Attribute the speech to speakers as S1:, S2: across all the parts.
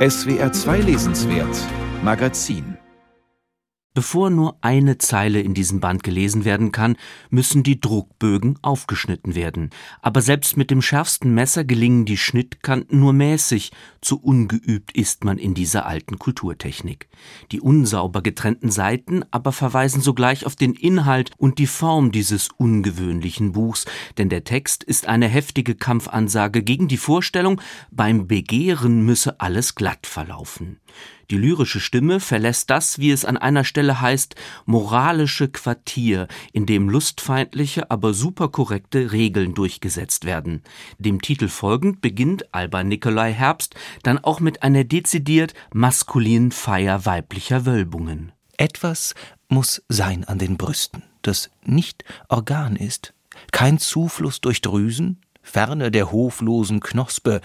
S1: SWR 2 Lesenswert Magazin
S2: Bevor nur eine Zeile in diesem Band gelesen werden kann, müssen die Druckbögen aufgeschnitten werden. Aber selbst mit dem schärfsten Messer gelingen die Schnittkanten nur mäßig, zu ungeübt ist man in dieser alten Kulturtechnik. Die unsauber getrennten Seiten aber verweisen sogleich auf den Inhalt und die Form dieses ungewöhnlichen Buchs, denn der Text ist eine heftige Kampfansage gegen die Vorstellung, beim Begehren müsse alles glatt verlaufen. Die lyrische Stimme verlässt das, wie es an einer Stelle heißt, moralische Quartier, in dem lustfeindliche, aber superkorrekte Regeln durchgesetzt werden. Dem Titel folgend beginnt Alba Nikolai Herbst dann auch mit einer dezidiert maskulinen Feier weiblicher Wölbungen.
S3: Etwas muss sein an den Brüsten, das nicht Organ ist, kein Zufluss durch Drüsen, ferne der hoflosen Knospe,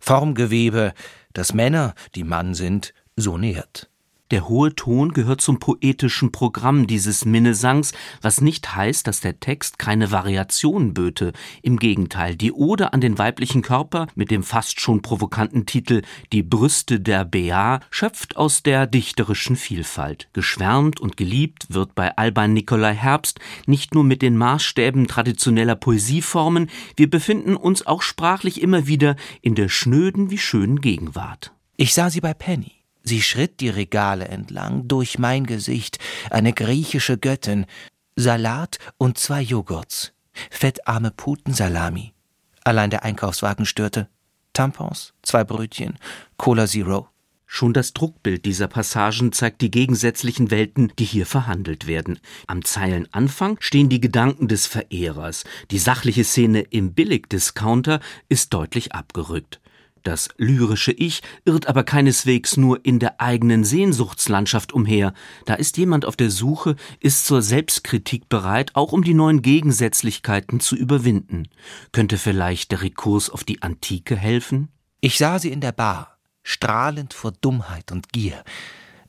S3: Formgewebe, das Männer, die Mann sind, so nähert.
S2: Der hohe Ton gehört zum poetischen Programm dieses Minnesangs, was nicht heißt, dass der Text keine Variation böte. Im Gegenteil, die Ode an den weiblichen Körper mit dem fast schon provokanten Titel Die Brüste der Bea schöpft aus der dichterischen Vielfalt. Geschwärmt und geliebt wird bei Alban Nikolai Herbst nicht nur mit den Maßstäben traditioneller Poesieformen, wir befinden uns auch sprachlich immer wieder in der schnöden wie schönen Gegenwart.
S3: Ich sah sie bei Penny. Sie schritt die Regale entlang, durch mein Gesicht, eine griechische Göttin, Salat und zwei Joghurts, fettarme Putensalami. Allein der Einkaufswagen störte. Tampons, zwei Brötchen, Cola Zero.
S2: Schon das Druckbild dieser Passagen zeigt die gegensätzlichen Welten, die hier verhandelt werden. Am Zeilenanfang stehen die Gedanken des Verehrers. Die sachliche Szene im Billigdiscounter ist deutlich abgerückt. Das lyrische Ich irrt aber keineswegs nur in der eigenen Sehnsuchtslandschaft umher. Da ist jemand auf der Suche, ist zur Selbstkritik bereit, auch um die neuen Gegensätzlichkeiten zu überwinden. Könnte vielleicht der Rekurs auf die Antike helfen?
S3: Ich sah sie in der Bar, strahlend vor Dummheit und Gier,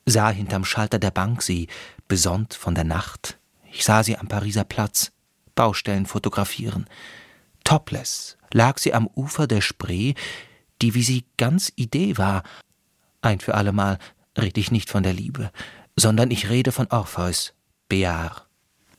S3: sah hinterm Schalter der Bank sie, besonnt von der Nacht. Ich sah sie am Pariser Platz, Baustellen fotografieren. Topless lag sie am Ufer der Spree, die wie sie ganz Idee war. Ein für allemal rede ich nicht von der Liebe, sondern ich rede von Orpheus, Bear.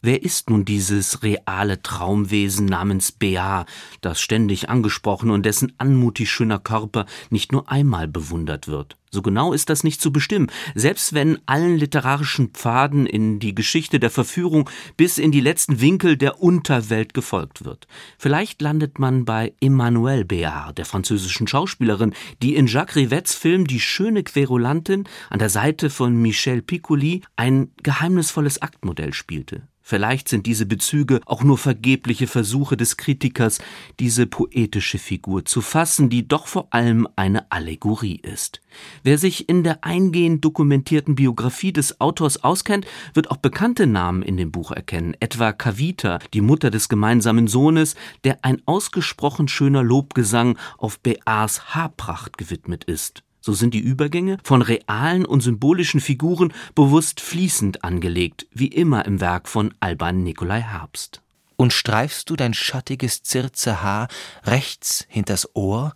S2: Wer ist nun dieses reale Traumwesen namens Bea, das ständig angesprochen und dessen anmutig schöner Körper nicht nur einmal bewundert wird? So genau ist das nicht zu bestimmen, selbst wenn allen literarischen Pfaden in die Geschichte der Verführung bis in die letzten Winkel der Unterwelt gefolgt wird. Vielleicht landet man bei Emmanuelle Béard, der französischen Schauspielerin, die in Jacques Rivets Film Die schöne Querulantin an der Seite von Michel Piccoli ein geheimnisvolles Aktmodell spielte. Vielleicht sind diese Bezüge auch nur vergebliche Versuche des Kritikers, diese poetische Figur zu fassen, die doch vor allem eine Allegorie ist. Wer sich in der eingehend dokumentierten Biografie des Autors auskennt, wird auch bekannte Namen in dem Buch erkennen, etwa Kavita, die Mutter des gemeinsamen Sohnes, der ein ausgesprochen schöner Lobgesang auf Bears Haarpracht gewidmet ist. So sind die Übergänge von realen und symbolischen Figuren bewusst fließend angelegt, wie immer im Werk von Alban Nikolai Herbst.
S3: Und streifst du dein schattiges Zirzehaar rechts hinters Ohr,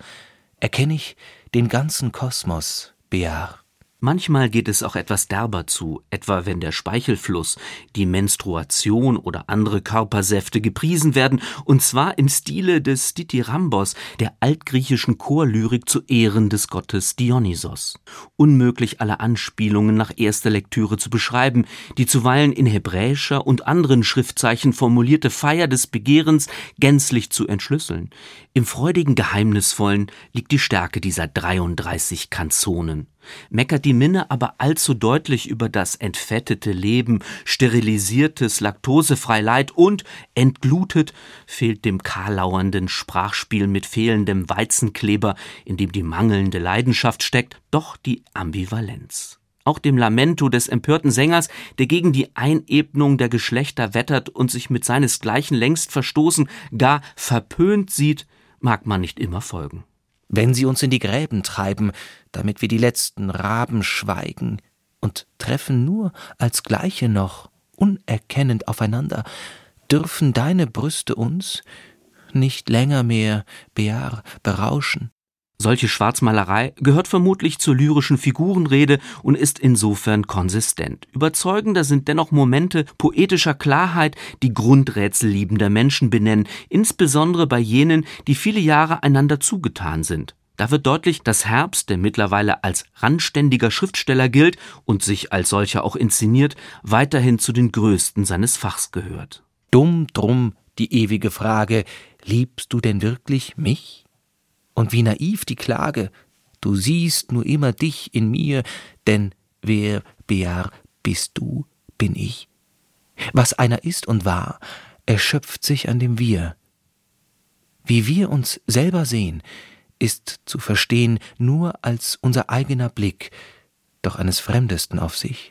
S3: erkenne ich den ganzen Kosmos, Bear.
S2: Manchmal geht es auch etwas derber zu, etwa wenn der Speichelfluss, die Menstruation oder andere Körpersäfte gepriesen werden, und zwar im Stile des Dithyrambos, der altgriechischen Chorlyrik zu Ehren des Gottes Dionysos. Unmöglich alle Anspielungen nach erster Lektüre zu beschreiben, die zuweilen in hebräischer und anderen Schriftzeichen formulierte Feier des Begehrens gänzlich zu entschlüsseln. Im freudigen Geheimnisvollen liegt die Stärke dieser 33 Kanzonen meckert die Minne aber allzu deutlich über das entfettete Leben, sterilisiertes, laktosefrei Leid und entglutet fehlt dem karlauernden Sprachspiel mit fehlendem Weizenkleber, in dem die mangelnde Leidenschaft steckt, doch die Ambivalenz. Auch dem Lamento des empörten Sängers, der gegen die Einebnung der Geschlechter wettert und sich mit seinesgleichen längst verstoßen, gar verpönt sieht, mag man nicht immer folgen
S3: wenn sie uns in die Gräben treiben, damit wir die letzten Raben schweigen und treffen nur als Gleiche noch, unerkennend aufeinander, dürfen deine Brüste uns nicht länger mehr, Bear, berauschen.
S2: Solche Schwarzmalerei gehört vermutlich zur lyrischen Figurenrede und ist insofern konsistent. Überzeugender sind dennoch Momente poetischer Klarheit, die Grundrätsel liebender Menschen benennen, insbesondere bei jenen, die viele Jahre einander zugetan sind. Da wird deutlich, dass Herbst, der mittlerweile als randständiger Schriftsteller gilt und sich als solcher auch inszeniert, weiterhin zu den größten seines Fachs gehört.
S3: Dumm drum die ewige Frage, liebst du denn wirklich mich? Und wie naiv die Klage, du siehst nur immer dich in mir, denn wer, Bear, bist du, bin ich. Was einer ist und war, erschöpft sich an dem Wir. Wie wir uns selber sehen, ist zu verstehen nur als unser eigener Blick, doch eines Fremdesten auf sich.